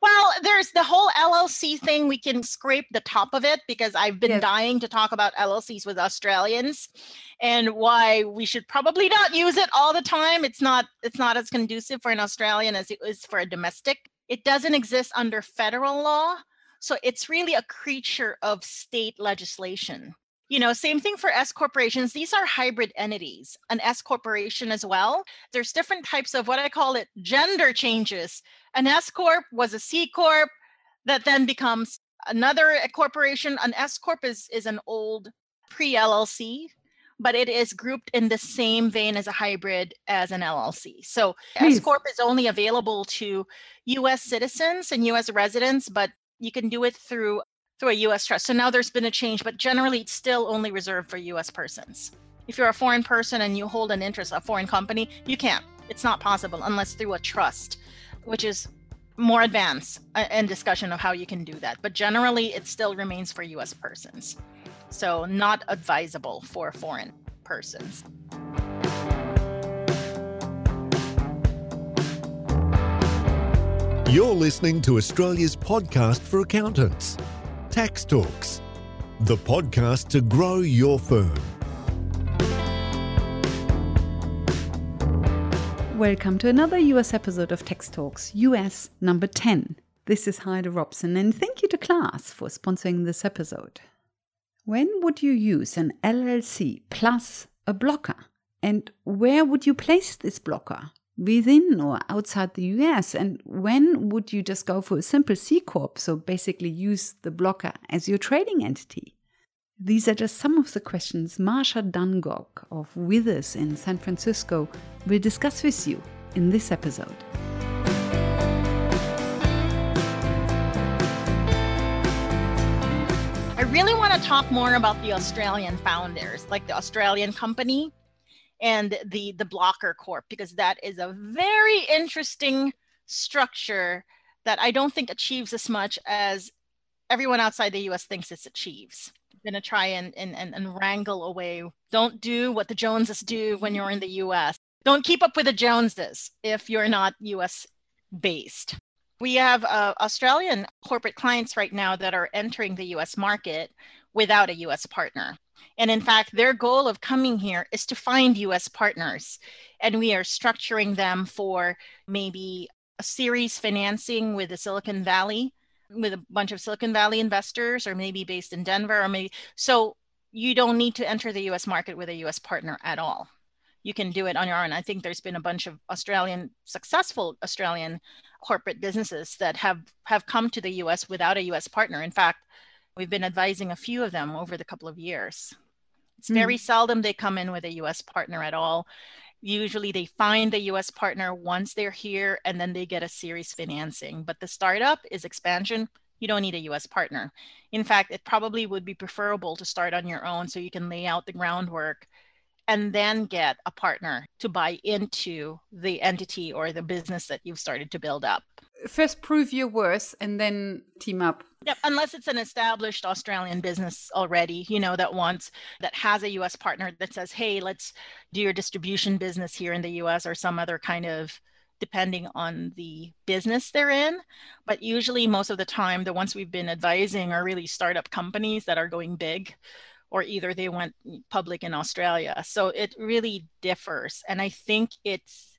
Well, there's the whole LLC thing. We can scrape the top of it because I've been yes. dying to talk about LLCs with Australians and why we should probably not use it all the time. It's not it's not as conducive for an Australian as it is for a domestic. It doesn't exist under federal law. So it's really a creature of state legislation. You know, same thing for S corporations. These are hybrid entities, an S corporation as well. There's different types of what I call it gender changes. An S corp was a C corp that then becomes another corporation. An S corp is, is an old pre LLC, but it is grouped in the same vein as a hybrid as an LLC. So S corp is only available to US citizens and US residents, but you can do it through through a US trust. So now there's been a change, but generally it's still only reserved for US persons. If you're a foreign person and you hold an interest, a foreign company, you can't. It's not possible unless through a trust, which is more advanced in uh, discussion of how you can do that. But generally, it still remains for US persons. So, not advisable for foreign persons. You're listening to Australia's podcast for accountants. Tax Talks, the podcast to grow your firm. Welcome to another US episode of Tax Talks, US number 10. This is Heidi Robson, and thank you to Class for sponsoring this episode. When would you use an LLC plus a blocker? And where would you place this blocker? within or outside the US? And when would you just go for a simple C Corp? So basically use the blocker as your trading entity. These are just some of the questions Marsha Dungog of Withers in San Francisco will discuss with you in this episode. I really want to talk more about the Australian founders, like the Australian company and the the blocker corp because that is a very interesting structure that I don't think achieves as much as everyone outside the US thinks it achieves. Gonna try and, and, and, and wrangle away. Don't do what the Joneses do when you're in the US. Don't keep up with the Joneses if you're not US based. We have uh, Australian corporate clients right now that are entering the US market without a US partner. And in fact, their goal of coming here is to find US partners. And we are structuring them for maybe a series financing with the Silicon Valley, with a bunch of Silicon Valley investors, or maybe based in Denver, or maybe so you don't need to enter the US market with a US partner at all. You can do it on your own. I think there's been a bunch of Australian, successful Australian corporate businesses that have have come to the US without a US partner. In fact, we've been advising a few of them over the couple of years. It's very mm. seldom they come in with a US partner at all. Usually they find the US partner once they're here and then they get a series financing. But the startup is expansion. You don't need a US partner. In fact, it probably would be preferable to start on your own so you can lay out the groundwork and then get a partner to buy into the entity or the business that you've started to build up first prove your worth and then team up. Yep, unless it's an established Australian business already, you know, that wants that has a US partner that says, "Hey, let's do your distribution business here in the US or some other kind of depending on the business they're in. But usually most of the time the ones we've been advising are really startup companies that are going big or either they went public in Australia. So it really differs and I think it's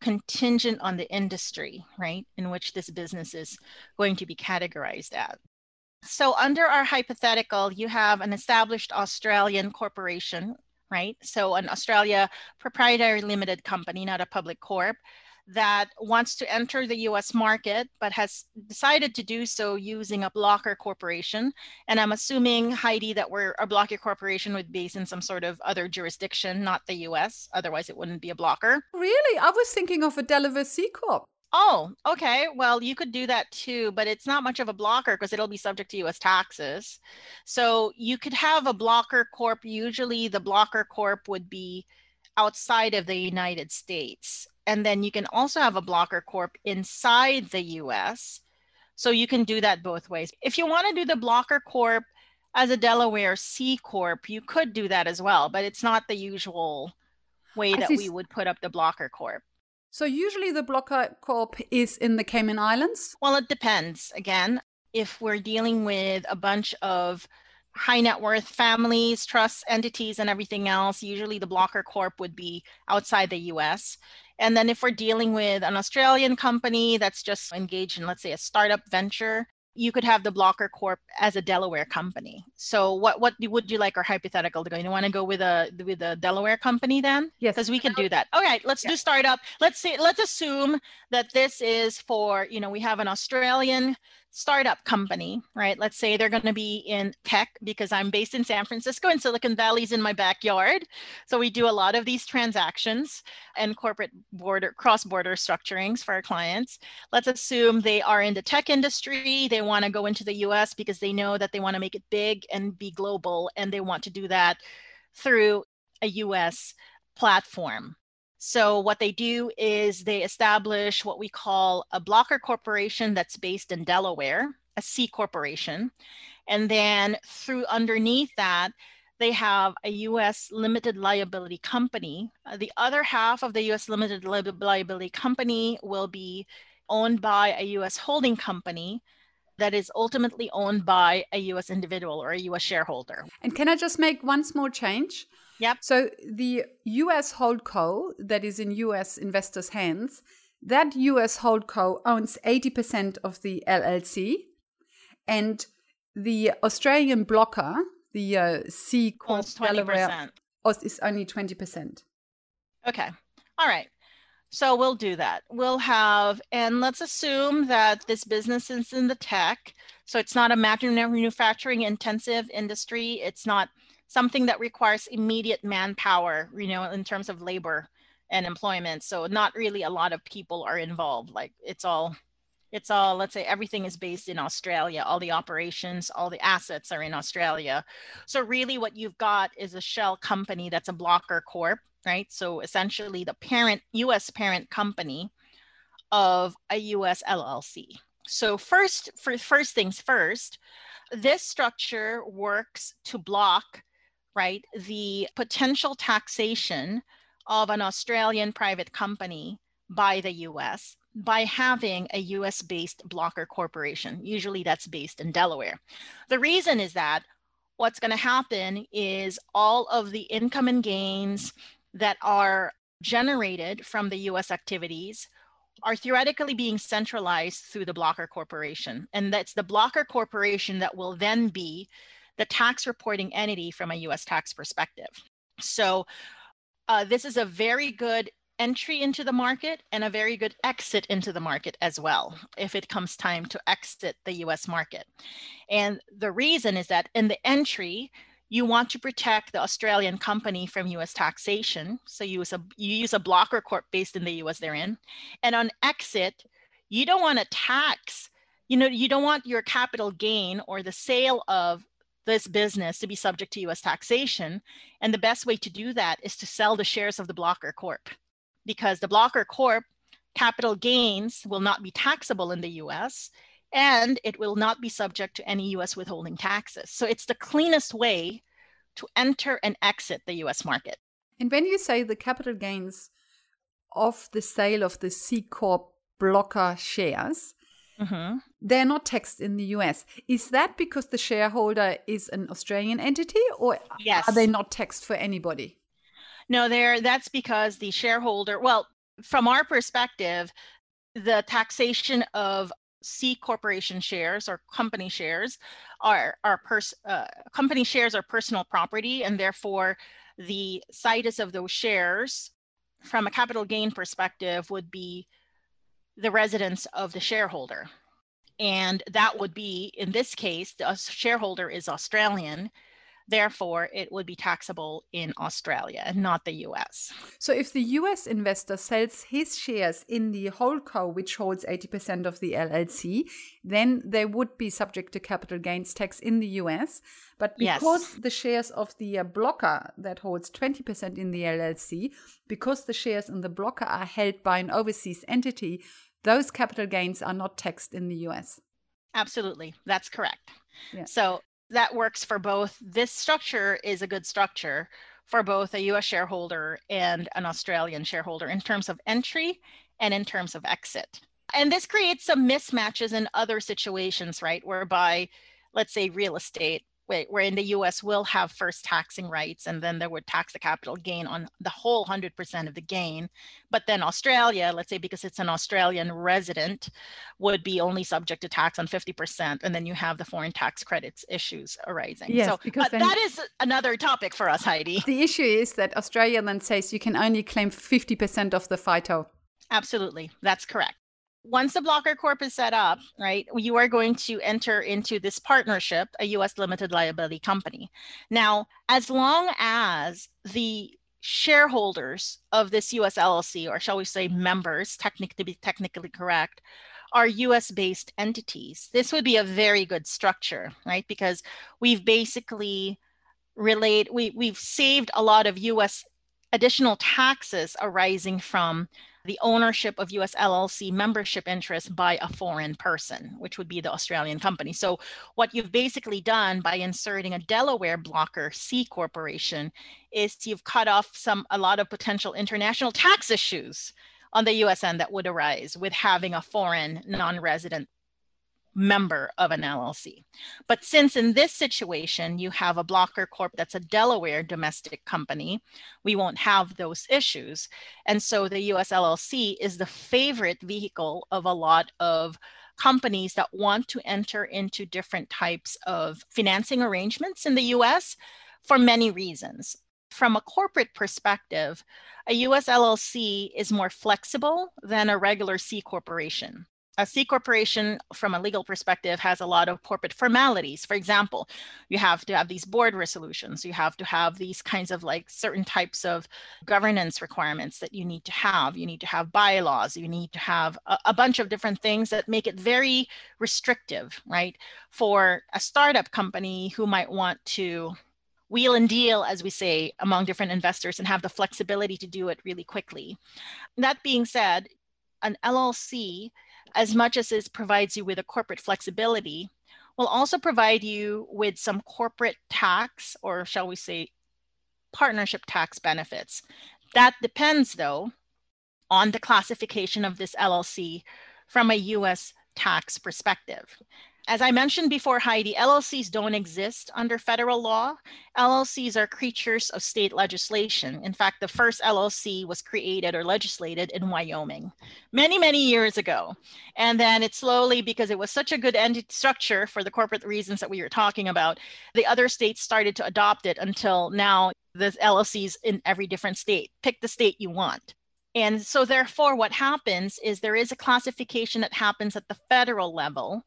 contingent on the industry, right, in which this business is going to be categorized at. So, under our hypothetical, you have an established Australian corporation, right? So, an Australia proprietary limited company, not a public corp that wants to enter the US market, but has decided to do so using a blocker corporation. And I'm assuming, Heidi, that we're a blocker corporation would be in some sort of other jurisdiction, not the US. Otherwise, it wouldn't be a blocker. Really? I was thinking of a Delaware C Corp. Oh, okay. Well, you could do that too, but it's not much of a blocker because it'll be subject to US taxes. So you could have a blocker corp. Usually, the blocker corp would be outside of the United States and then you can also have a blocker corp inside the US. So you can do that both ways. If you want to do the blocker corp as a Delaware C corp, you could do that as well, but it's not the usual way that we would put up the blocker corp. So usually the blocker corp is in the Cayman Islands? Well, it depends. Again, if we're dealing with a bunch of high net worth families, trusts, entities, and everything else, usually the blocker corp would be outside the US. And then if we're dealing with an Australian company that's just engaged in, let's say, a startup venture, you could have the blocker corp as a delaware company. So what what would you like our hypothetical to go? You want to go with a with a delaware company then? Yes. Because we can do that. All right let's yeah. do startup. Let's say let's assume that this is for you know we have an australian startup company, right? Let's say they're going to be in tech because I'm based in San Francisco and Silicon Valley's in my backyard. So we do a lot of these transactions and corporate border cross-border structurings for our clients. Let's assume they are in the tech industry. They want to go into the US because they know that they want to make it big and be global and they want to do that through a US platform. So what they do is they establish what we call a blocker corporation that's based in Delaware, a C corporation. And then through underneath that, they have a US limited liability company. Uh, the other half of the US limited li- liability company will be owned by a US holding company that is ultimately owned by a US individual or a US shareholder. And can I just make one small change? Yep. So the US holdco that is in US investors' hands, that US holdco owns 80% of the LLC, and the Australian blocker, the uh, C Corp Delaware, is only 20%. Okay. All right. So we'll do that. We'll have, and let's assume that this business is in the tech. So it's not a manufacturing intensive industry. It's not something that requires immediate manpower, you know, in terms of labor and employment. So not really a lot of people are involved. Like it's all, it's all, let's say everything is based in Australia. All the operations, all the assets are in Australia. So really what you've got is a shell company that's a blocker corp, right? So essentially the parent, US parent company of a US LLC. So first, for first things first, this structure works to block right, the potential taxation of an Australian private company by the US by having a US based blocker corporation. Usually that's based in Delaware. The reason is that what's going to happen is all of the income and gains that are generated from the US activities are theoretically being centralized through the blocker corporation. And that's the blocker corporation that will then be the tax reporting entity from a US tax perspective. So uh, this is a very good entry into the market and a very good exit into the market as well if it comes time to exit the US market. And the reason is that in the entry, you want to protect the Australian company from US taxation. So you use a you use a blocker corp based in the US they're in. And on exit, you don't want to tax, you know, you don't want your capital gain or the sale of this business to be subject to US taxation. And the best way to do that is to sell the shares of the Blocker Corp because the Blocker Corp capital gains will not be taxable in the US and it will not be subject to any US withholding taxes. So it's the cleanest way to enter and exit the US market. And when you say the capital gains of the sale of the C Corp blocker shares, Mm-hmm. They're not taxed in the US. Is that because the shareholder is an Australian entity or yes. are they not taxed for anybody? No, there that's because the shareholder, well, from our perspective, the taxation of C corporation shares or company shares are are pers- uh, company shares are personal property and therefore the situs of those shares from a capital gain perspective would be the residence of the shareholder. And that would be, in this case, the shareholder is Australian. Therefore, it would be taxable in Australia and not the US. So, if the US investor sells his shares in the holdco, which holds 80% of the LLC, then they would be subject to capital gains tax in the US. But because yes. the shares of the uh, blocker that holds 20% in the LLC, because the shares in the blocker are held by an overseas entity, those capital gains are not taxed in the US. Absolutely. That's correct. Yeah. So that works for both. This structure is a good structure for both a US shareholder and an Australian shareholder in terms of entry and in terms of exit. And this creates some mismatches in other situations, right? Whereby, let's say, real estate where in the US will have first taxing rights and then they would tax the capital gain on the whole 100% of the gain. But then Australia, let's say because it's an Australian resident, would be only subject to tax on 50%. And then you have the foreign tax credits issues arising. Yes, so because uh, that is another topic for us, Heidi. The issue is that Australia then says you can only claim 50% of the FITO. Absolutely. That's correct once the blocker corp is set up right you are going to enter into this partnership a us limited liability company now as long as the shareholders of this us llc or shall we say members technically to be technically correct are US based entities. This would be a very good structure, right? Because we've basically relayed, we, we've saved a lot of US additional taxes arising from the ownership of US LLC membership interest by a foreign person, which would be the Australian company. So, what you've basically done by inserting a Delaware blocker C corporation is you've cut off some a lot of potential international tax issues on the US end that would arise with having a foreign non-resident member of an LLC. But since in this situation you have a blocker corp that's a Delaware domestic company, we won't have those issues. And so the US LLC is the favorite vehicle of a lot of companies that want to enter into different types of financing arrangements in the US for many reasons. From a corporate perspective, a US LLC is more flexible than a regular C corporation a C corporation, from a legal perspective, has a lot of corporate formalities. For example, you have to have these board resolutions, you have to have these kinds of like certain types of governance requirements that you need to have. You need to have bylaws, you need to have a, a bunch of different things that make it very restrictive, right? For a startup company who might want to wheel and deal, as we say, among different investors and have the flexibility to do it really quickly. That being said, an LLC as much as this provides you with a corporate flexibility, will also provide you with some corporate tax, or shall we say, partnership tax benefits. That depends, though, on the classification of this LLC from a US tax perspective. As I mentioned before, Heidi, LLCs don't exist under federal law. LLCs are creatures of state legislation. In fact, the first LLC was created or legislated in Wyoming many, many years ago. And then it slowly, because it was such a good entity structure for the corporate reasons that we were talking about, the other states started to adopt it until now the LLCs in every different state. Pick the state you want. And so, therefore, what happens is there is a classification that happens at the federal level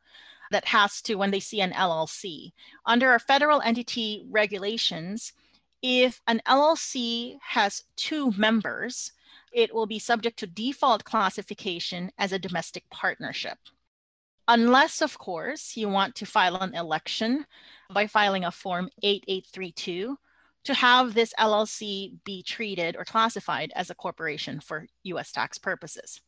that has to when they see an LLC. Under our federal entity regulations, if an LLC has two members, it will be subject to default classification as a domestic partnership. Unless, of course, you want to file an election by filing a Form 8832 to have this LLC be treated or classified as a corporation for US tax purposes.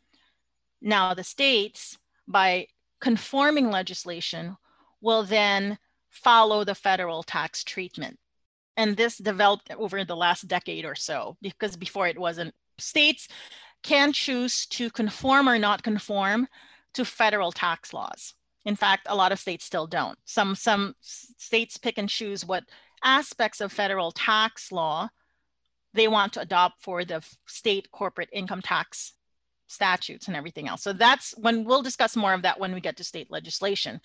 Now, the states, by conforming legislation will then follow the federal tax treatment. And this developed over the last decade or so, because before it wasn't. States can choose to conform or not conform to federal tax laws. In fact, a lot of states still don't. Some, some states pick and choose what aspects of federal tax law they want to adopt for the state corporate income tax statutes and everything else. So that's when we'll discuss more of that when we get to state legislation.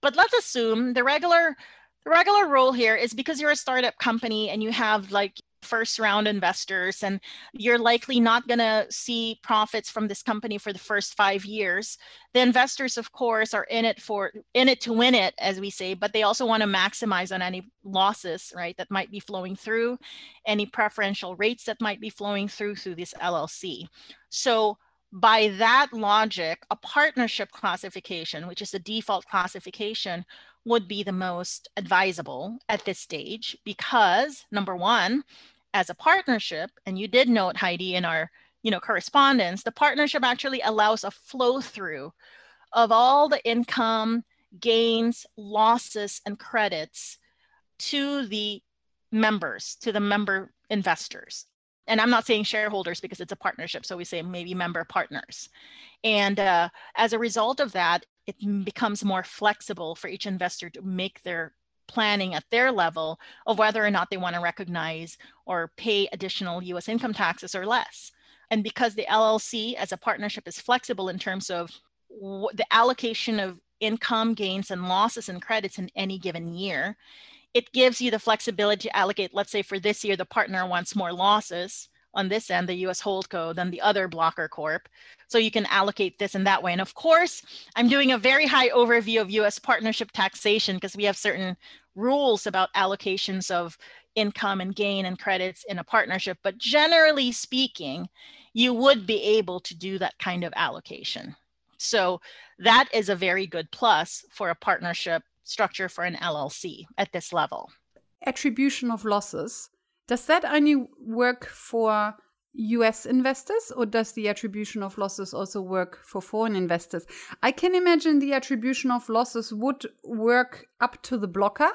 But let's assume the regular the regular rule here is because you're a startup company and you have like first round investors and you're likely not going to see profits from this company for the first 5 years the investors of course are in it for in it to win it as we say but they also want to maximize on any losses right that might be flowing through any preferential rates that might be flowing through through this LLC so by that logic, a partnership classification, which is the default classification, would be the most advisable at this stage because number one, as a partnership, and you did note Heidi in our you know correspondence, the partnership actually allows a flow through of all the income, gains, losses, and credits to the members, to the member investors. And I'm not saying shareholders because it's a partnership. So we say maybe member partners. And uh, as a result of that, it becomes more flexible for each investor to make their planning at their level of whether or not they want to recognize or pay additional US income taxes or less. And because the LLC as a partnership is flexible in terms of the allocation of income gains and losses and credits in any given year, it gives you the flexibility to allocate, let's say for this year, the partner wants more losses on this end, the US Holdco, than the other blocker corp. So you can allocate this in that way. And of course, I'm doing a very high overview of US partnership taxation because we have certain rules about allocations of income and gain and credits in a partnership. But generally speaking, you would be able to do that kind of allocation. So that is a very good plus for a partnership structure for an LLC at this level. Attribution of losses. Does that only work for US investors or does the attribution of losses also work for foreign investors? I can imagine the attribution of losses would work up to the blocker.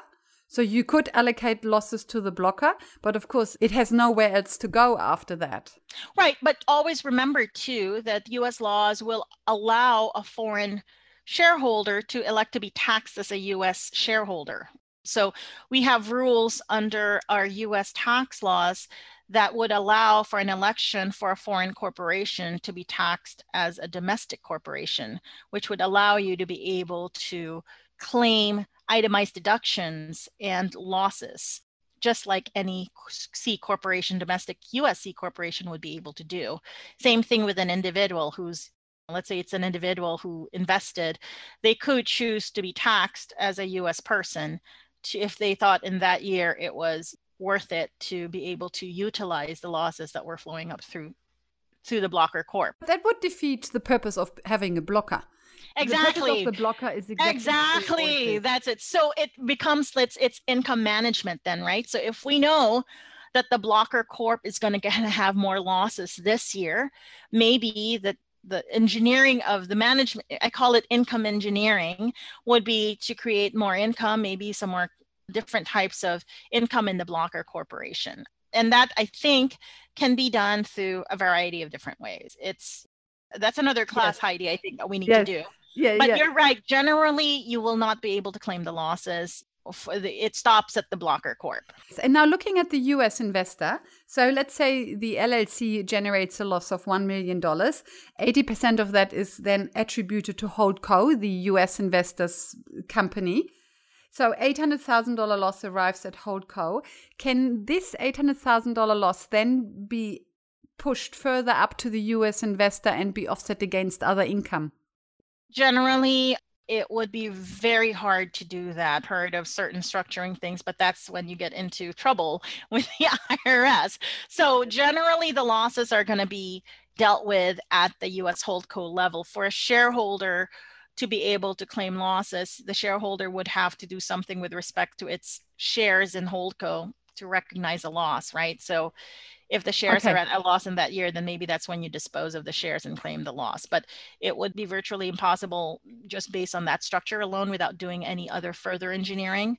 So you could allocate losses to the blocker, but of course it has nowhere else to go after that. Right. But always remember too that US laws will allow a foreign shareholder to elect to be taxed as a US shareholder. So we have rules under our US tax laws that would allow for an election for a foreign corporation to be taxed as a domestic corporation, which would allow you to be able to claim itemized deductions and losses, just like any C corporation, domestic US C corporation would be able to do. Same thing with an individual who's let's say it's an individual who invested, they could choose to be taxed as a US person to, if they thought in that year it was worth it to be able to utilize the losses that were flowing up through through the blocker corp. That would defeat the purpose of having a blocker. Exactly. The, the blocker is exactly, exactly. that's it. So it becomes it's it's income management then, right? So if we know that the blocker corp is going to have more losses this year, maybe that the engineering of the management i call it income engineering would be to create more income maybe some more different types of income in the blocker corporation and that i think can be done through a variety of different ways it's that's another class yes. heidi i think that we need yes. to do yeah, but yeah. you're right generally you will not be able to claim the losses it stops at the blocker corp. And now looking at the US investor, so let's say the LLC generates a loss of $1 million. 80% of that is then attributed to Holdco, the US investor's company. So $800,000 loss arrives at Holdco. Can this $800,000 loss then be pushed further up to the US investor and be offset against other income? Generally, it would be very hard to do that. Heard of certain structuring things, but that's when you get into trouble with the IRS. So generally, the losses are going to be dealt with at the US Holdco level. For a shareholder to be able to claim losses, the shareholder would have to do something with respect to its shares in Holdco to recognize a loss, right? So if the shares okay. are at a loss in that year, then maybe that's when you dispose of the shares and claim the loss. But it would be virtually impossible just based on that structure alone without doing any other further engineering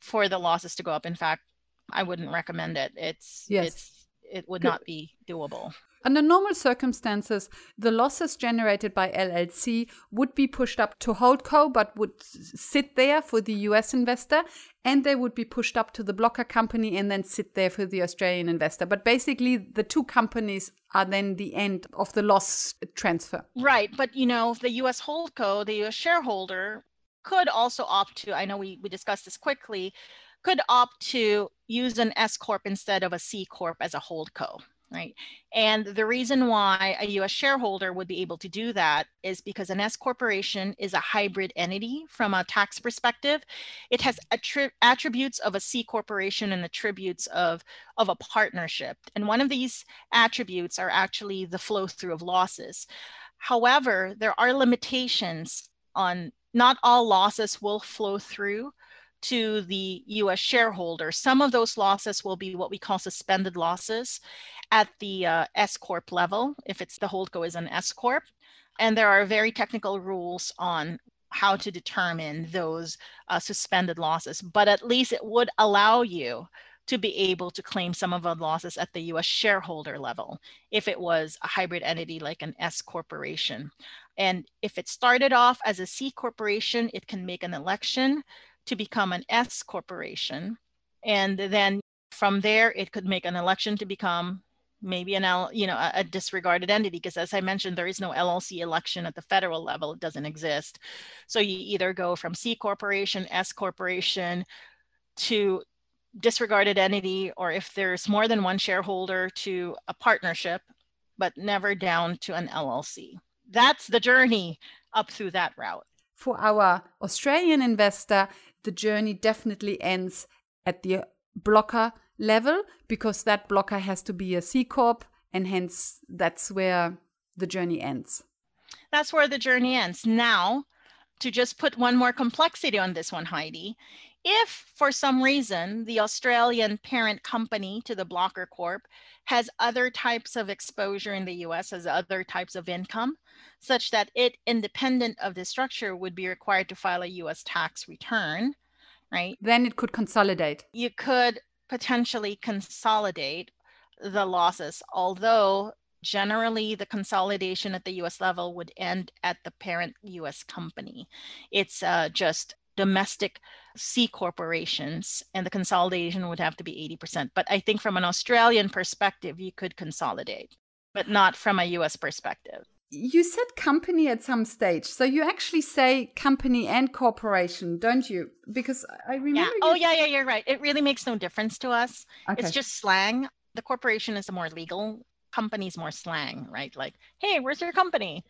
for the losses to go up. In fact, I wouldn't recommend it. It's yes. it's it would Good. not be doable. Under normal circumstances, the losses generated by LLC would be pushed up to Holdco, but would sit there for the US investor, and they would be pushed up to the blocker company and then sit there for the Australian investor. But basically, the two companies are then the end of the loss transfer. Right. But, you know, the US Holdco, the US shareholder, could also opt to, I know we, we discussed this quickly, could opt to use an S Corp instead of a C Corp as a Holdco right? And the reason why a US shareholder would be able to do that is because an S corporation is a hybrid entity from a tax perspective. It has attri- attributes of a C corporation and attributes of, of a partnership. And one of these attributes are actually the flow through of losses. However, there are limitations on not all losses will flow through to the US shareholder. Some of those losses will be what we call suspended losses at the uh, S Corp level, if it's the holdco is an S Corp. And there are very technical rules on how to determine those uh, suspended losses, but at least it would allow you to be able to claim some of the losses at the US shareholder level if it was a hybrid entity like an S corporation. And if it started off as a C corporation, it can make an election to become an S corporation. And then from there, it could make an election to become maybe an L, you know, a, a disregarded entity. Because as I mentioned, there is no LLC election at the federal level; it doesn't exist. So you either go from C corporation, S corporation, to disregarded entity, or if there's more than one shareholder, to a partnership, but never down to an LLC. That's the journey up through that route. For our Australian investor, the journey definitely ends at the blocker level because that blocker has to be a C Corp, and hence that's where the journey ends. That's where the journey ends. Now, to just put one more complexity on this one, Heidi, if for some reason the Australian parent company to the Blocker Corp has other types of exposure in the US, as other types of income, such that it, independent of the structure, would be required to file a US tax return, right? Then it could consolidate. You could potentially consolidate the losses, although generally the consolidation at the US level would end at the parent US company. It's uh, just domestic C corporations, and the consolidation would have to be 80%. But I think from an Australian perspective, you could consolidate, but not from a US perspective. You said company at some stage. So you actually say company and corporation, don't you? Because I remember. Yeah. Oh, yeah, yeah, you're right. It really makes no difference to us. Okay. It's just slang. The corporation is a more legal, company's more slang, right? Like, hey, where's your company?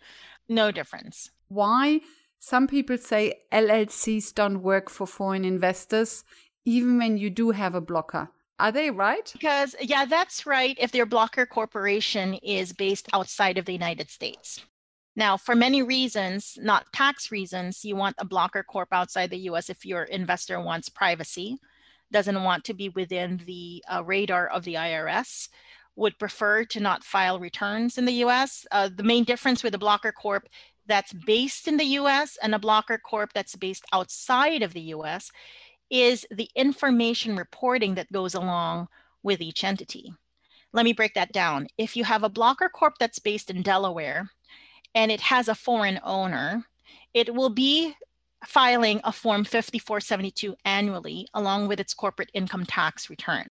No difference. Why some people say LLCs don't work for foreign investors, even when you do have a blocker. Are they right? Because, yeah, that's right. If their blocker corporation is based outside of the United States. Now, for many reasons, not tax reasons, you want a blocker corp outside the US if your investor wants privacy, doesn't want to be within the uh, radar of the IRS, would prefer to not file returns in the US. Uh, the main difference with a blocker corp that's based in the US and a blocker corp that's based outside of the US is the information reporting that goes along with each entity. Let me break that down. If you have a blocker corp that's based in Delaware and it has a foreign owner, it will be filing a Form 5472 annually along with its corporate income tax return.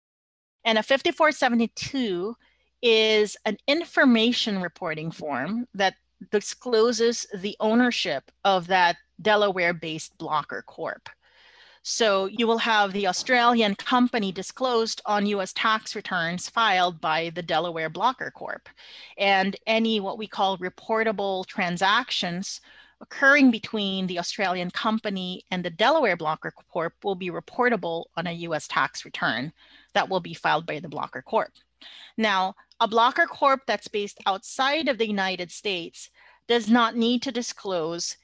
And a 5472 is an information reporting form that discloses the ownership of that Delaware based blocker corp. So you will have the Australian company disclosed on US tax returns filed by the Delaware Blocker Corp. And any what we call reportable transactions occurring between the Australian company and the Delaware Blocker Corp will be reportable on a US tax return that will be filed by the Blocker Corp. Now, a Blocker Corp that's based outside of the United States does not need to disclose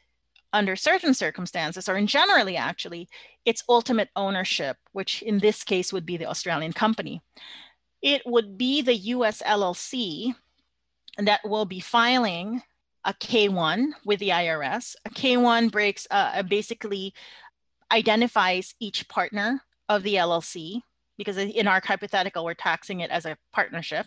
under certain circumstances, or in generally actually, its ultimate ownership, which in this case would be the Australian company. It would be the US LLC that will be filing a K1 with the IRS. A K1 breaks uh, basically identifies each partner of the LLC because in our hypothetical, we're taxing it as a partnership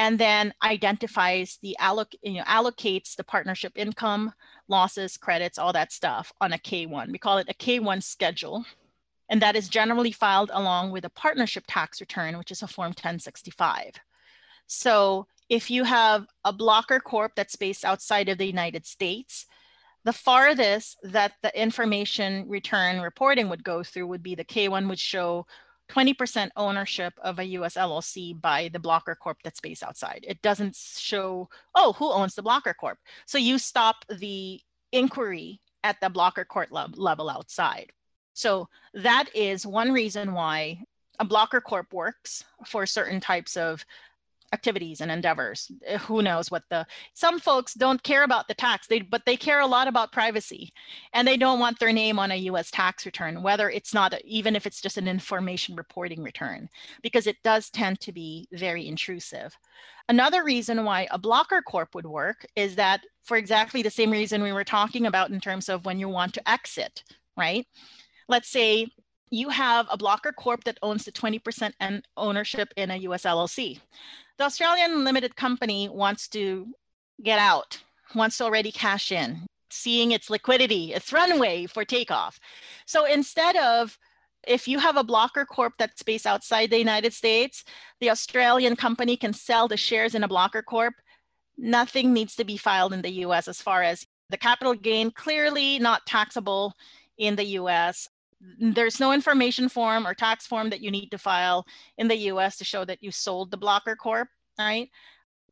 and then identifies the alloc you know allocates the partnership income losses credits all that stuff on a k1 we call it a k1 schedule and that is generally filed along with a partnership tax return which is a form 1065 so if you have a blocker corp that's based outside of the united states the farthest that the information return reporting would go through would be the k1 would show 20% ownership of a US LLC by the blocker corp that's based outside. It doesn't show, oh, who owns the blocker corp? So you stop the inquiry at the blocker corp level outside. So that is one reason why a blocker corp works for certain types of activities and endeavors eh, who knows what the some folks don't care about the tax they but they care a lot about privacy and they don't want their name on a US tax return whether it's not even if it's just an information reporting return because it does tend to be very intrusive another reason why a blocker corp would work is that for exactly the same reason we were talking about in terms of when you want to exit right let's say you have a blocker corp that owns the 20% ownership in a US LLC. The Australian limited company wants to get out, wants to already cash in, seeing its liquidity, its runway for takeoff. So instead of if you have a blocker corp that's based outside the United States, the Australian company can sell the shares in a blocker corp. Nothing needs to be filed in the US as far as the capital gain, clearly not taxable in the US. There's no information form or tax form that you need to file in the US to show that you sold the blocker corp, right?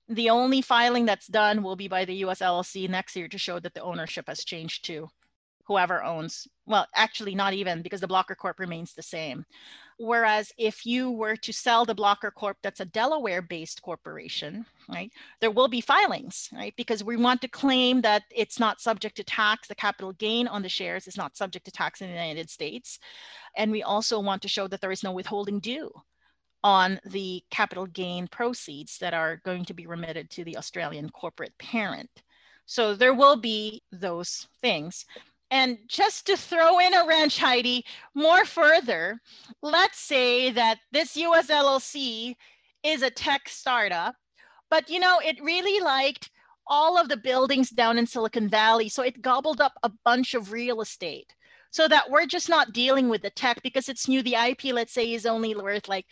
The only filing that's done will be by the US LLC next year to show that the ownership has changed to whoever owns, well, actually not even because the Blocker Corp remains the same. Whereas if you were to sell the Blocker Corp that's a Delaware based corporation, right, there will be filings, right, because we want to claim that it's not subject to tax. The capital gain on the shares is not subject to tax in the United States. And we also want to show that there is no withholding due on the capital gain proceeds that are going to be remitted to the Australian corporate parent. So there will be those things. And just to throw in a wrench, Heidi, more further, let's say that this US LLC is a tech startup, but you know, it really liked all of the buildings down in Silicon Valley. So it gobbled up a bunch of real estate so that we're just not dealing with the tech because it's new. The IP, let's say, is only worth like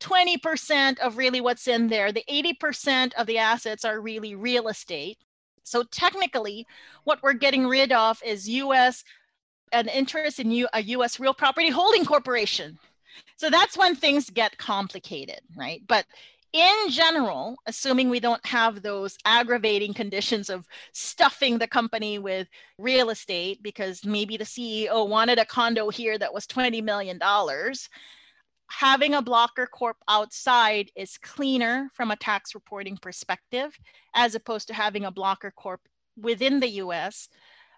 20% of really what's in there. The 80% of the assets are really real estate. So technically, what we're getting rid of is US, an interest in U, a US real property holding corporation. So that's when things get complicated, right? But in general, assuming we don't have those aggravating conditions of stuffing the company with real estate because maybe the CEO wanted a condo here that was $20 million, having a blocker corp outside is cleaner from a tax reporting perspective as opposed to having a blocker corp within the US.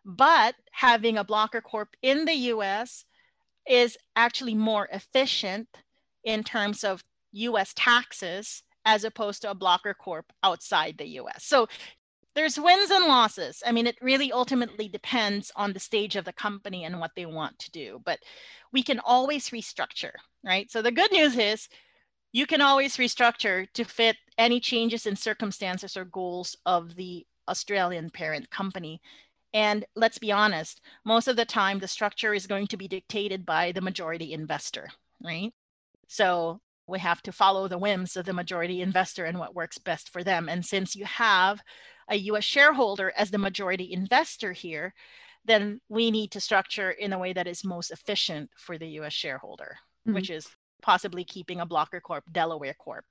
But having a blocker corp in the US is actually more efficient in terms of US taxes as opposed to a blocker corp outside the US. So there's wins and losses. I mean, it really ultimately depends on the stage of the company and what they want to do, but we can always restructure, right? So the good news is you can always restructure to fit any changes in circumstances or goals of the Australian parent company. And let's be honest, most of the time the structure is going to be dictated by the majority investor, right? So we have to follow the whims of the majority investor and what works best for them. And since you have a US shareholder as the majority investor here, then we need to structure in a way that is most efficient for the US shareholder, mm-hmm. which is possibly keeping a blocker corp Delaware corp.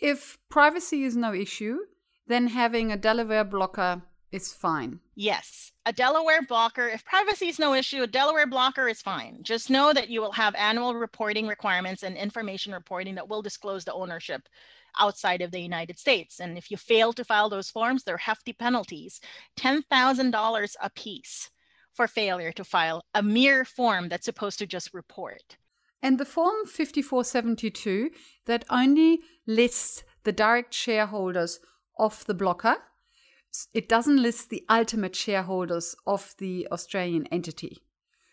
If privacy is no issue, then having a Delaware blocker is fine. Yes, a Delaware blocker, if privacy is no issue, a Delaware blocker is fine. Just know that you will have annual reporting requirements and information reporting that will disclose the ownership outside of the United States. And if you fail to file those forms, there are hefty penalties, $10,000 a piece for failure to file a mere form that's supposed to just report. And the Form 5472 that only lists the direct shareholders of the blocker, it doesn't list the ultimate shareholders of the Australian entity.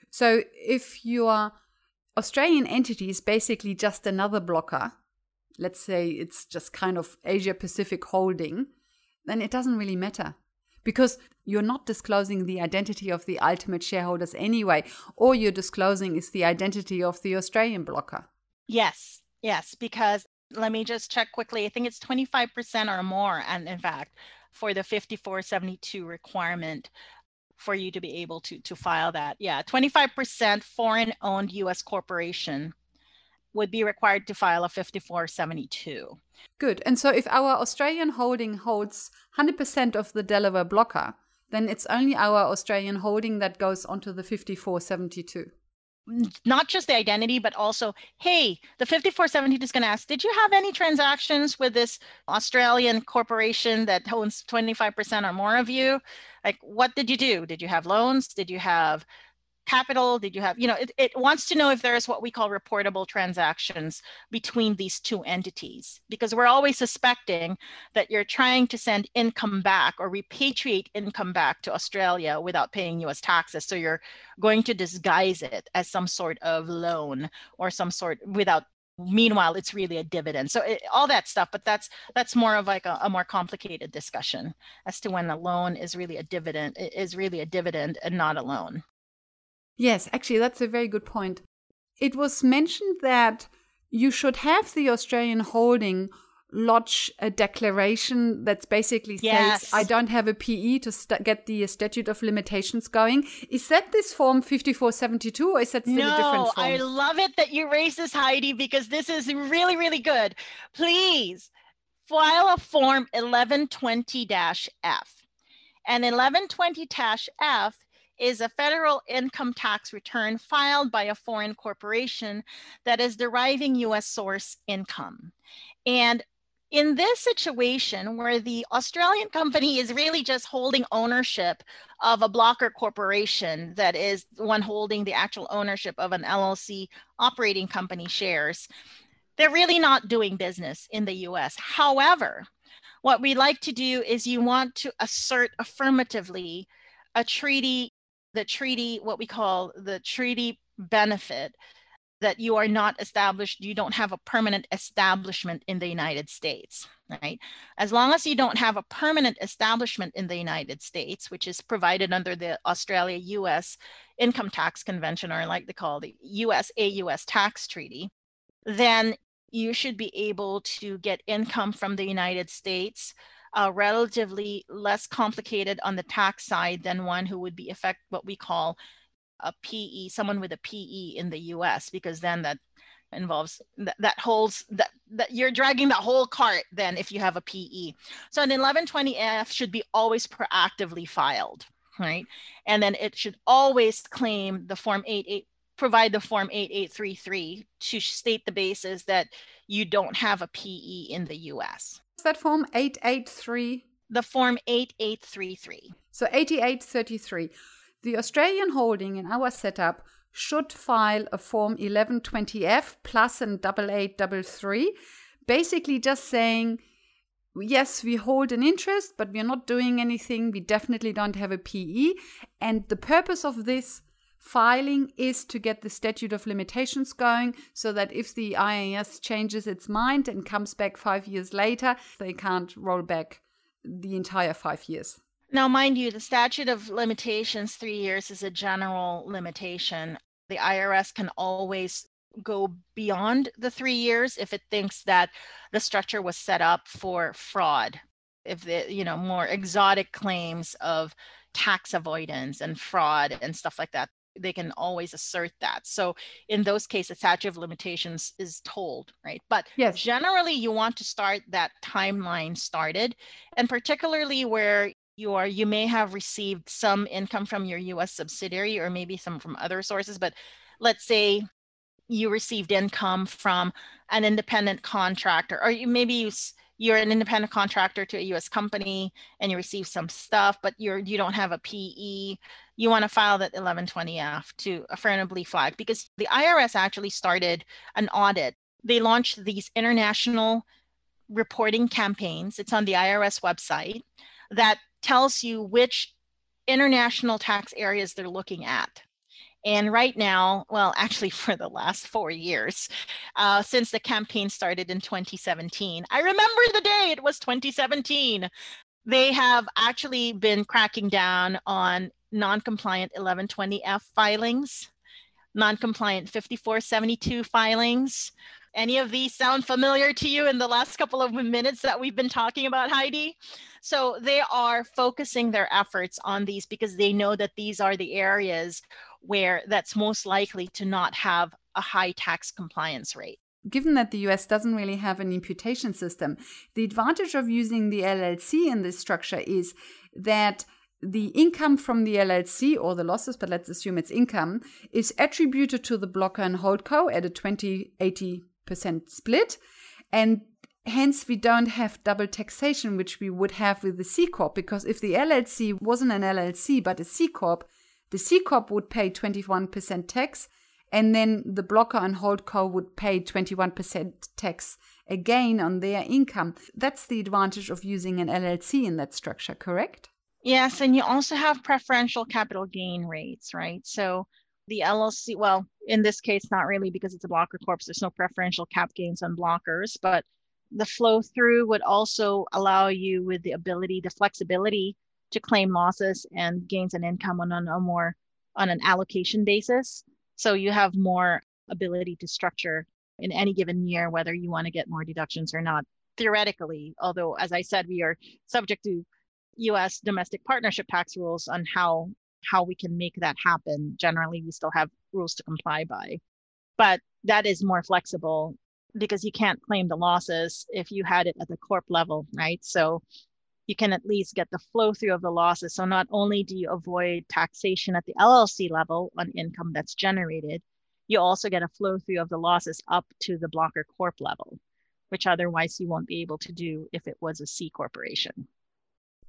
So if your Australian entity is basically just another blocker, let's say it's just kind of Asia Pacific holding, then it doesn't really matter because you're not disclosing the identity of the ultimate shareholders anyway. All you're disclosing is the identity of the Australian blocker. Yes, yes, because let me just check quickly. I think it's 25% or more, and in fact, for the 5472 requirement for you to be able to, to file that. Yeah, 25% foreign owned US corporation would be required to file a 5472. Good. And so if our Australian holding holds 100% of the Delaware blocker, then it's only our Australian holding that goes onto the 5472. Not just the identity, but also, hey, the 5472 is going to ask, did you have any transactions with this Australian corporation that owns 25% or more of you? Like, what did you do? Did you have loans? Did you have capital? Did you have, you know, it, it wants to know if there is what we call reportable transactions between these two entities, because we're always suspecting that you're trying to send income back or repatriate income back to Australia without paying US taxes. So you're going to disguise it as some sort of loan or some sort without meanwhile it's really a dividend so it, all that stuff but that's that's more of like a, a, more complicated discussion as to when a loan is really a dividend is really a dividend and not a loan yes actually that's a very good point it was mentioned that you should have the australian holding lodge a declaration that's basically says. I don't have a PE to st- get the statute of limitations going. Is that this form 5472 or is that still no, a different form? I love it that you raised this, Heidi, because this is really, really good. Please file a form 1120-F. And 1120-F is a federal income tax return filed by a foreign corporation that is deriving US source income. And in this situation where the Australian company is really just holding ownership of a blocker corporation that is one holding the actual ownership of an LLC operating company shares, they're really not doing business in the US. However, what we like to do is you want to assert affirmatively a treaty, the treaty, what we call the treaty benefit that you are not established, you don't have a permanent establishment in the United States, right? As long as you don't have a permanent establishment in the United States, which is provided under the Australia US Income Tax Convention, or like they call the US AUS Tax Treaty, then you should be able to get income from the United States uh, relatively less complicated on the tax side than one who would be affect what we call a PE, someone with a PE in the US, because then that involves that, that holds that, that you're dragging that whole cart then if you have a PE. So an 1120F should be always proactively filed, right? And then it should always claim the form 88 provide the form 8833 to state the basis that you don't have a PE in the US. That form 883? The form 8833. So 8833. The Australian holding in our setup should file a Form 1120F plus an 8833, basically just saying, yes, we hold an interest, but we're not doing anything. We definitely don't have a PE. And the purpose of this filing is to get the statute of limitations going so that if the IRS changes its mind and comes back five years later, they can't roll back the entire five years. Now, mind you, the statute of limitations, three years, is a general limitation. The IRS can always go beyond the three years if it thinks that the structure was set up for fraud. If the, you know, more exotic claims of tax avoidance and fraud and stuff like that, they can mm. always assert that. So in those cases, statute of limitations is told, right? But yes. generally, you want to start that timeline started, and particularly where you are you may have received some income from your US subsidiary or maybe some from other sources but let's say you received income from an independent contractor or you maybe you you're an independent contractor to a US company and you receive some stuff but you're you don't have a PE you want to file that 1120F to affirmatively flag because the IRS actually started an audit they launched these international reporting campaigns it's on the IRS website that tells you which international tax areas they're looking at. And right now, well, actually, for the last four years, uh, since the campaign started in 2017, I remember the day it was 2017. They have actually been cracking down on non compliant 1120F filings, non compliant 5472 filings. Any of these sound familiar to you in the last couple of minutes that we've been talking about, Heidi? So they are focusing their efforts on these because they know that these are the areas where that's most likely to not have a high tax compliance rate. Given that the US doesn't really have an imputation system, the advantage of using the LLC in this structure is that the income from the LLC or the losses, but let's assume it's income, is attributed to the blocker and holdco at a 20 80% split. And Hence, we don't have double taxation, which we would have with the C Corp, because if the LLC wasn't an LLC but a C Corp, the C Corp would pay 21% tax, and then the blocker and holdco would pay 21% tax again on their income. That's the advantage of using an LLC in that structure, correct? Yes, and you also have preferential capital gain rates, right? So the LLC, well, in this case, not really because it's a blocker corp. There's no preferential cap gains on blockers, but the flow through would also allow you with the ability, the flexibility to claim losses and gains and income on, on a more on an allocation basis. So you have more ability to structure in any given year whether you want to get more deductions or not. Theoretically, although as I said, we are subject to US domestic partnership tax rules on how how we can make that happen. Generally, we still have rules to comply by. But that is more flexible because you can't claim the losses if you had it at the corp level, right? So you can at least get the flow through of the losses. So not only do you avoid taxation at the LLC level on income that's generated, you also get a flow through of the losses up to the blocker corp level, which otherwise you won't be able to do if it was a C corporation.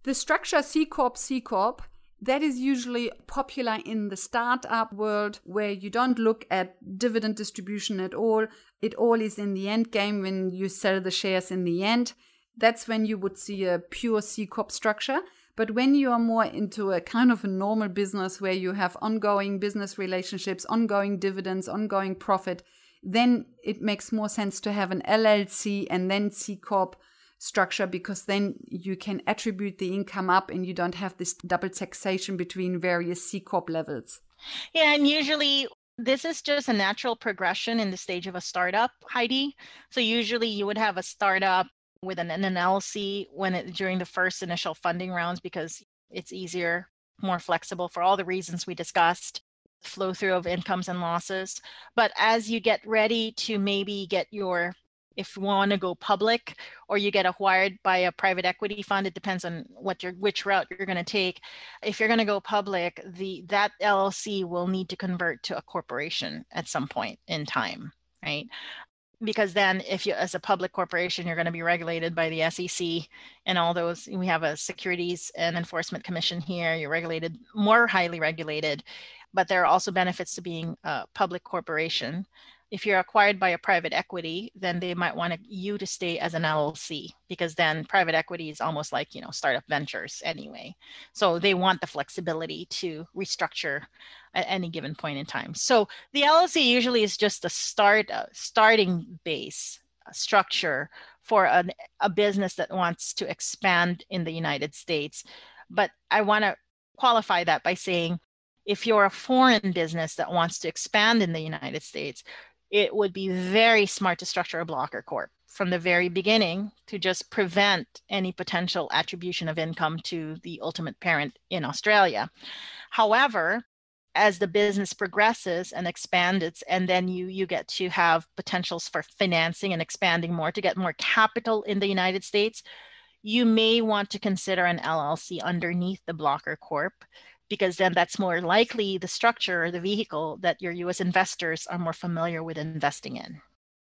The structure C corp C corp that is usually popular in the startup world where you don't look at dividend distribution at all. It all is in the end game when you sell the shares in the end. That's when you would see a pure C Corp structure. But when you are more into a kind of a normal business where you have ongoing business relationships, ongoing dividends, ongoing profit, then it makes more sense to have an LLC and then C Corp structure because then you can attribute the income up and you don't have this double taxation between various C Corp levels. Yeah, and usually this is just a natural progression in the stage of a startup, Heidi. So usually you would have a startup with an, an LLC when it during the first initial funding rounds because it's easier, more flexible for all the reasons we discussed flow through of incomes and losses. But as you get ready to maybe get your if you want to go public or you get acquired by a private equity fund it depends on what your which route you're going to take. If you're going to go public the that llc will need to convert to a corporation at some point in time right? Because then if you as a public corporation you're going to be regulated by the sec and all those we have a securities and enforcement commission here you're regulated more highly regulated but there are also benefits to being a public corporation if you're acquired by a private equity, then they might want you to stay as an LLC because then private equity is almost like you know startup ventures anyway. So they want the flexibility to restructure at any given point in time. So the LLC usually is just a start uh, starting base uh, structure for an, a business that wants to expand in the United States. But I want to qualify that by saying if you're a foreign business that wants to expand in the United States, it would be very smart to structure a blocker corp from the very beginning to just prevent any potential attribution of income to the ultimate parent in Australia. However, as the business progresses and expands and then you you get to have potentials for financing and expanding more to get more capital in the United States, you may want to consider an LLC underneath the blocker corp because then that's more likely the structure or the vehicle that your US investors are more familiar with investing in.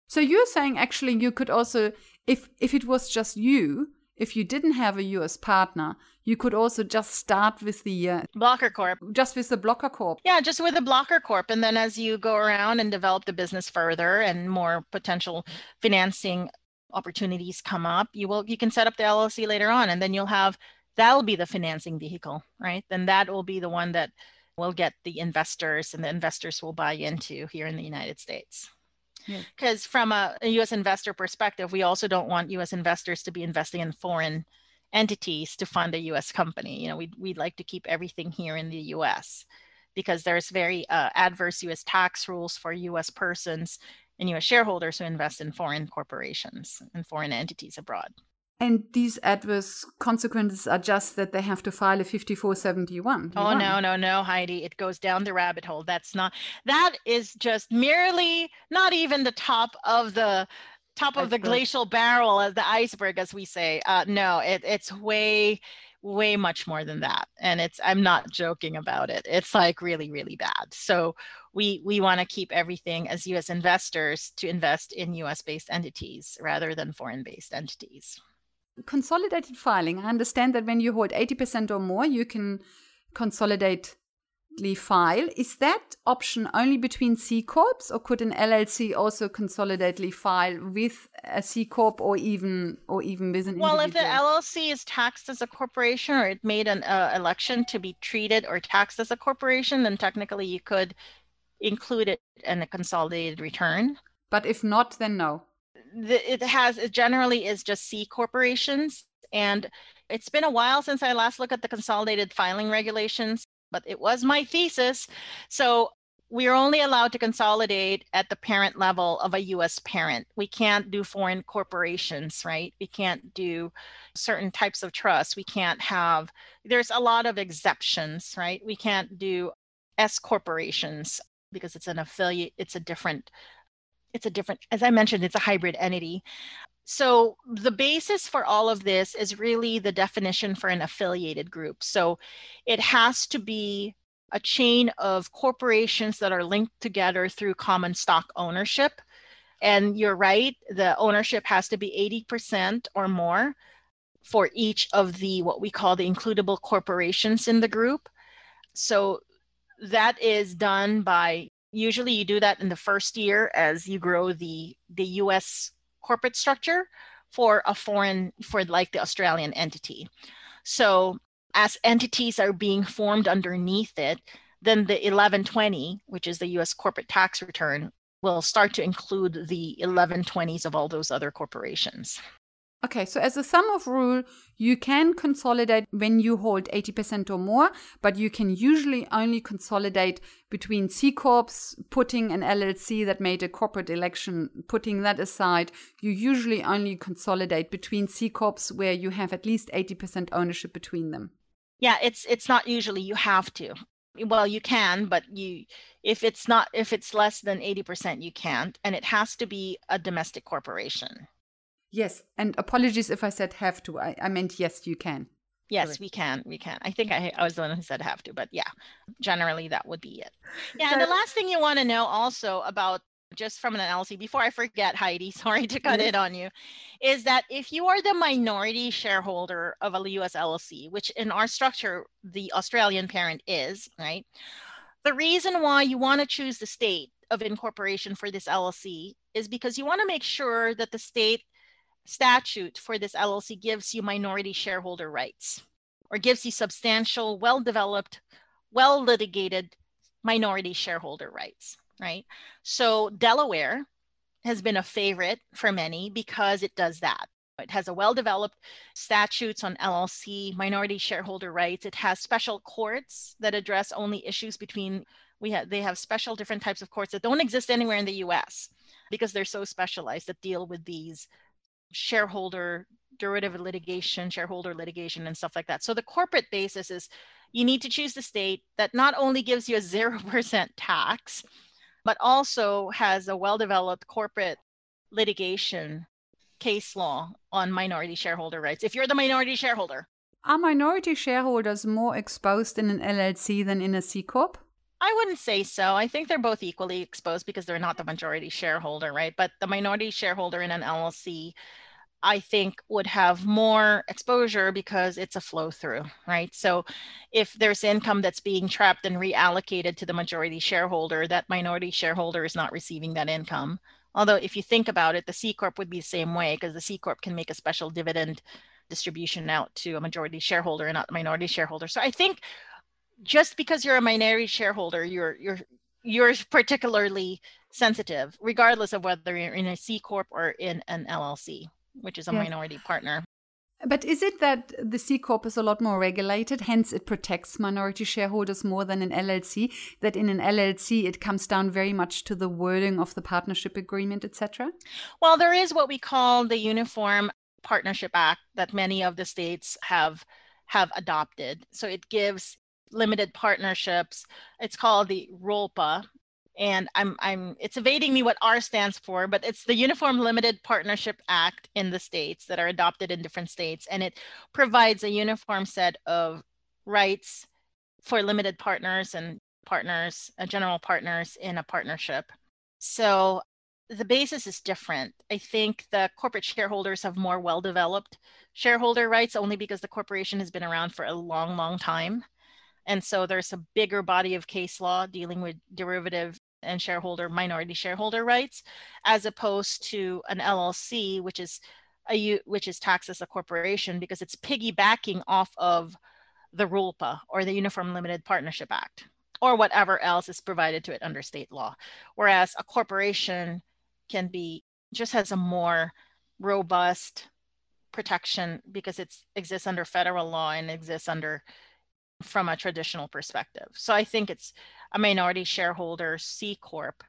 So you're saying actually you could also if if it was just you, if you didn't have a US partner, you could also just start with the uh, blocker corp. Just with the blocker corp. Yeah, just with the blocker corp and then as you go around and develop the business further and more potential financing opportunities come up, you will you can set up the LLC later on and then you'll have that'll be the financing vehicle, right? Then that will be the one that will get the investors and the investors will buy into here in the United States. Because yeah. from a, a, US investor perspective, we also don't want US investors to be investing in foreign entities to fund a US company. You know, we'd, we'd like to keep everything here in the US because there's very uh, adverse US tax rules for US persons and US shareholders who invest in foreign corporations and foreign entities abroad. And these adverse consequences are just that they have to file a 5471. Oh, no, no, no, Heidi. It goes down the rabbit hole. That's not, that is just merely not even the top of the top of the glacial barrel of the iceberg, as we say. Uh, no, it, it's way, way much more than that. And it's, I'm not joking about it. It's like really, really bad. So we, we want to keep everything as US investors to invest in US based entities rather than foreign based entities consolidated filing, I understand that when you hold 80% or more, you can consolidate file. Is that option only between C corps, or could an LLC also consolidately file with a C corp, or even or even with an well, individual? if the LLC is taxed as a corporation, or it made an uh, election to be treated or taxed as a corporation, then technically you could include it in a consolidated return. But if not, then no. The, it has it generally is just C corporations, and it's been a while since I last looked at the consolidated filing regulations, but it was my thesis. So we are only allowed to consolidate at the parent level of a US parent. We can't do foreign corporations, right? We can't do certain types of trusts. We can't have, there's a lot of exceptions, right? We can't do S corporations because it's an affiliate, it's a different, it's a different, as I mentioned, it's a hybrid entity. So the basis for all of this is really the definition for an affiliated group. So it has to be a chain of corporations that are linked together through common stock ownership. And you're right, the ownership has to be 80% or more for each of the what we call the includable corporations in the group. So that is done by usually you do that in the first year as you grow the the US corporate structure for a foreign for like the Australian entity. So as entities are being formed underneath it, then the 1120, which is the US corporate tax return, will start to include the 1120s of all those other corporations. Okay, so as a sum of rule, you can consolidate when you hold 80% or more, but you can usually only consolidate between C Corps, putting an LLC that made a corporate election, putting that aside. You usually only consolidate between C Corps where you have at least 80% ownership between them. Yeah, it's it's not usually you have to. Well, you can, but you if it's not if it's less than 80% you can't and it has to be a domestic corporation. Yes, and apologies if I said have to. I, I meant yes, you can. Yes, we can. We can. I think I, I was the one who said have to, but yeah, generally that would be it. Yeah, and the last thing you want to know also about just from an LLC before I forget, Heidi, sorry to cut it on you, is that if you are the minority shareholder of a US LLC, which in our structure, the Australian parent is, right? The reason why you want to choose the state of incorporation for this LLC is because you want to make sure that the state statute for this LLC gives you minority shareholder rights or gives you substantial, well developed, well litigated minority shareholder rights, right? So Delaware has been a favorite for many because it does that. It has a well developed statutes on LLC minority shareholder rights. It has special courts that address only issues between we have they have special different types of courts that don't exist anywhere in the US because they're so specialized that deal with these shareholder derivative litigation, shareholder litigation, and stuff like that. So the corporate basis is you need to choose the state that not only gives you a 0% tax, but also has a well developed corporate litigation case law on minority shareholder rights. If you're the minority shareholder, are minority shareholders more exposed in an LLC than in a C Corp? I wouldn't say so. I think they're both equally exposed because they're not the majority shareholder, right? But the minority shareholder in an LLC, I think, would have more exposure because it's a flow through, right? So if there's income that's being trapped and reallocated to the majority shareholder, that minority shareholder is not receiving that income. Although, if you think about it, the C Corp would be the same way because the C Corp can make a special dividend distribution out to a majority shareholder and not a minority shareholder. So I think just because you're a minority shareholder, you're you're you're particularly sensitive, regardless of whether you're in a C corp or in an LLC, which is a yes. minority partner. But is it that the C Corp is a lot more regulated, hence it protects minority shareholders more than an LLC? That in an LLC it comes down very much to the wording of the partnership agreement, etc.? Well, there is what we call the Uniform Partnership Act that many of the states have have adopted. So it gives limited partnerships. It's called the RULPA, and I'm I'm it's evading me what R stands for, but it's the Uniform Limited Partnership Act in the states that are adopted in different states, and it provides a uniform set of rights for limited partners and partners, uh, general partners in a partnership. So the basis is different. I think the corporate shareholders have more well developed shareholder rights only because the corporation has been around for a long, long time And so there's a bigger body of case law dealing with derivative and shareholder minority shareholder rights as opposed to an LLC which is a which is taxed as a corporation because it's piggybacking off of the RULPA or the Uniform Limited Partnership Act or whatever else is provided to it under state law. Whereas a corporation can be just has a more robust protection because it exists under federal law and exists under from a traditional perspective. So I think it's a minority shareholder C corp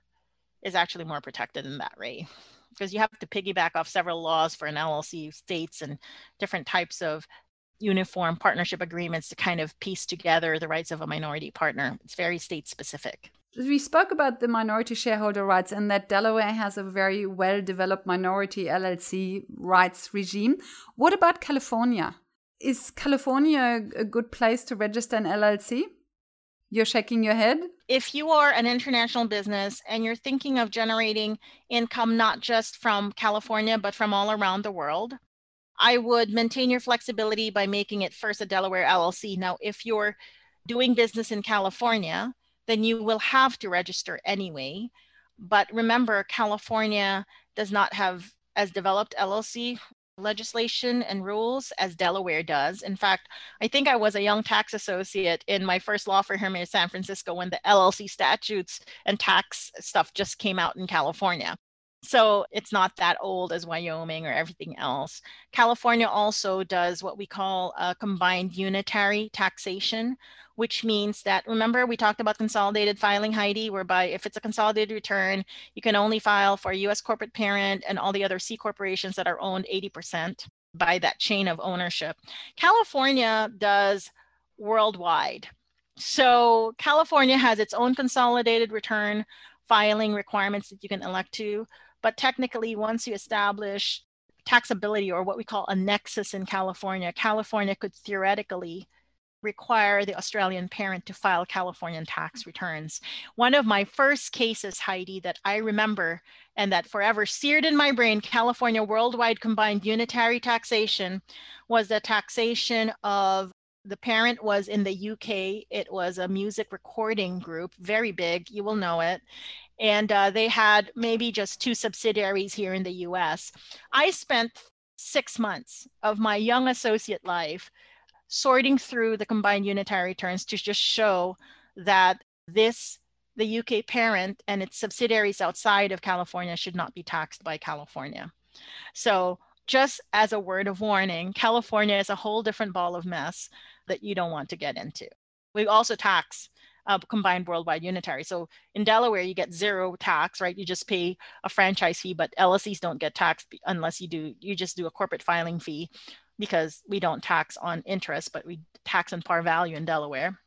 is actually more protected in that way because you have to piggyback off several laws for an LLC states and different types of uniform partnership agreements to kind of piece together the rights of a minority partner. It's very state specific. We spoke about the minority shareholder rights and that Delaware has a very well developed minority LLC rights regime. What about California? Is California a good place to register an LLC? You're shaking your head? If you are an international business and you're thinking of generating income not just from California, but from all around the world, I would maintain your flexibility by making it first a Delaware LLC. Now, if you're doing business in California, then you will have to register anyway. But remember, California does not have as developed LLC legislation and rules as Delaware does. In fact, I think I was a young tax associate in my first law firm in San Francisco when the LLC statutes and tax stuff just came out in California. So it's not that old as Wyoming or everything else. California also does what we call a combined unitary taxation, which means that remember we talked about consolidated filing, Heidi, whereby if it's a consolidated return, you can only file for US corporate parent and all the other C corporations that are owned 80% by that chain of ownership. California does worldwide. So California has its own consolidated return filing requirements that you can elect to. But technically, once you establish taxability or what we call a nexus in California, California could theoretically require the Australian parent to file Californian tax returns. One of my first cases, Heidi, that I remember and that forever seared in my brain, California worldwide combined unitary taxation, was the taxation of the parent was in the UK. It was a music recording group, very big, you will know it and uh, they had maybe just two subsidiaries here in the US. I spent six months of my young associate life sorting through the combined unitary returns to just show that this the UK parent and its subsidiaries outside of California should not be taxed by California. So just as a word of warning, California is a whole different ball of mess that you don't want to get into. We also tax uh, combined worldwide unitary. So in Delaware, you get zero tax, right? You just pay a franchise fee, but LLCs don't get taxed unless you do, you just do a corporate filing fee because we don't tax on interest, but we tax on par value in Delaware.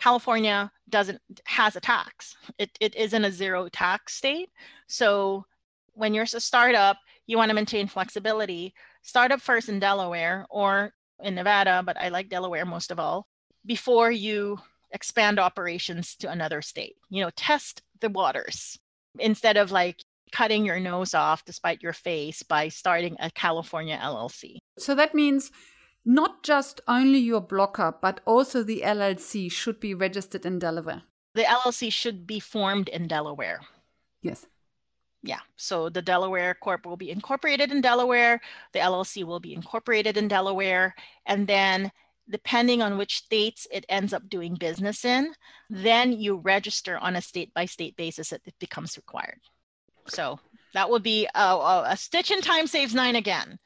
California doesn't has a tax. It, it isn't a zero tax state. So when you're a startup, you want to maintain flexibility. Start up first in Delaware or in Nevada, but I like Delaware most of all, before you expand operations to another state. You know, test the waters instead of like cutting your nose off despite your face by starting a California LLC. So that means not just only your blocker, but also the LLC should be registered in Delaware. The LLC should be formed in Delaware. Yes. Yeah. So the Delaware Corp will be incorporated in Delaware. The LLC will be incorporated in Delaware. And then depending on which states it ends up doing business in, then you register on a state by state basis that it becomes required. So that would be a, a, a, stitch in time saves nine again.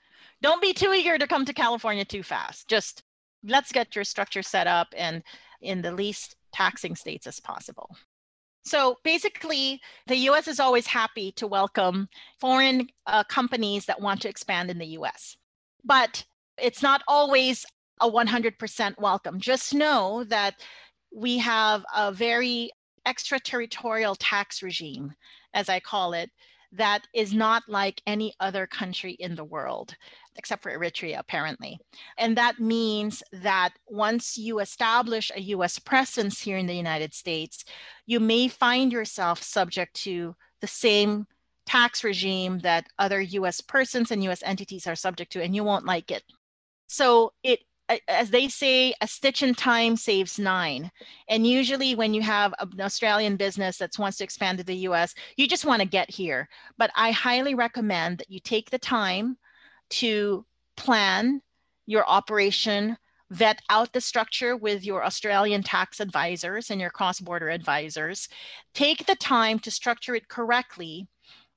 Don't be too eager to come to California too fast. Just let's get your structure set up and in the least taxing states as possible. So basically, the US is always happy to welcome foreign uh, companies that want to expand in the US. But it's not always a 100% welcome. Just know that we have a very extraterritorial tax regime, as I call it, that is not like any other country in the world, except for Eritrea, apparently. And that means that once you establish a US presence here in the United States, you may find yourself subject to the same tax regime that other US persons and US entities are subject to, and you won't like it. So it as they say, a stitch in time saves nine. And usually, when you have an Australian business that wants to expand to the US, you just want to get here. But I highly recommend that you take the time to plan your operation, vet out the structure with your Australian tax advisors and your cross border advisors. Take the time to structure it correctly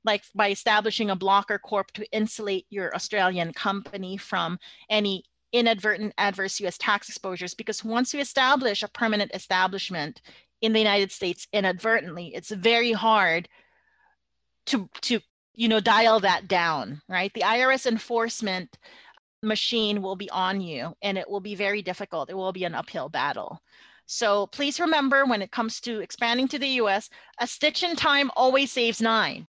like by establishing a blocker corp to insulate your Australian company from any inadvertent adverse US tax exposures because once you establish a permanent establishment in the United States inadvertently, it's very hard to to you know dial that down, right? The IRS enforcement machine will be on you and it will be very difficult. It will be an uphill battle. So please remember when it comes to expanding to the US, a stitch in time always saves nine.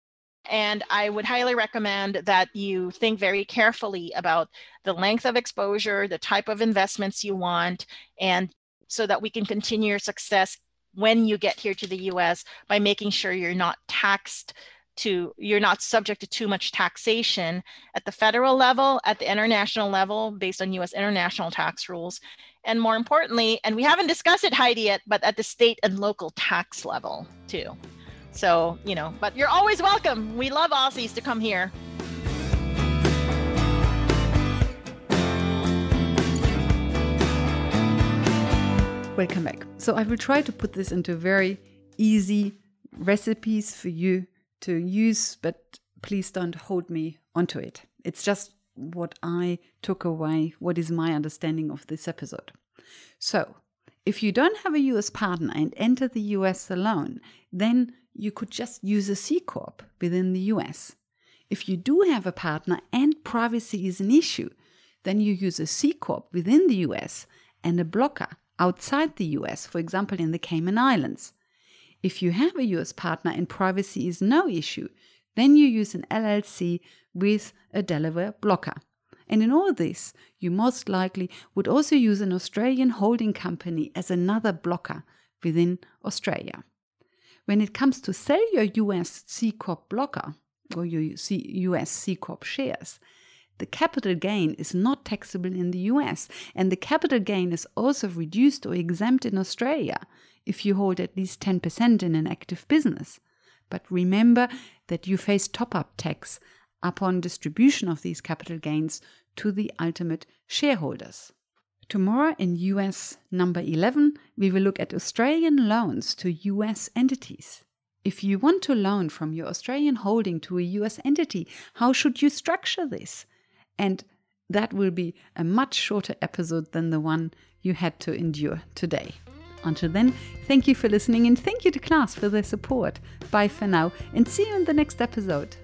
And I would highly recommend that you think very carefully about the length of exposure, the type of investments you want, and so that we can continue your success when you get here to the US by making sure you're not taxed to you're not subject to too much taxation at the federal level at the international level based on US international tax rules. And more importantly and we haven't discussed it Heidi yet but at the state and local tax level too so, you know, but you're always welcome. We love Aussies to come here. Welcome back. So, I will try to put this into very easy recipes for you to use, but please don't hold me onto it. It's just what I took away, what is my understanding of this episode. So, if you don't have a US partner and enter the US alone, then you could just use a C Corp within the US. If you do have a partner and privacy is an issue, then you use a C Corp within the US and a blocker outside the US, for example, in the Cayman Islands. If you have a US partner and privacy is no issue, then you use an LLC with a Delaware blocker. And in all this, you most likely would also use an Australian holding company as another blocker within Australia. When it comes to sell your US C Corp blocker or your US C Corp shares, the capital gain is not taxable in the US, and the capital gain is also reduced or exempt in Australia if you hold at least 10% in an active business. But remember that you face top up tax upon distribution of these capital gains to the ultimate shareholders. Tomorrow in US number 11, we will look at Australian loans to US entities. If you want to loan from your Australian holding to a US entity, how should you structure this? And that will be a much shorter episode than the one you had to endure today. Until then, thank you for listening and thank you to class for their support. Bye for now and see you in the next episode.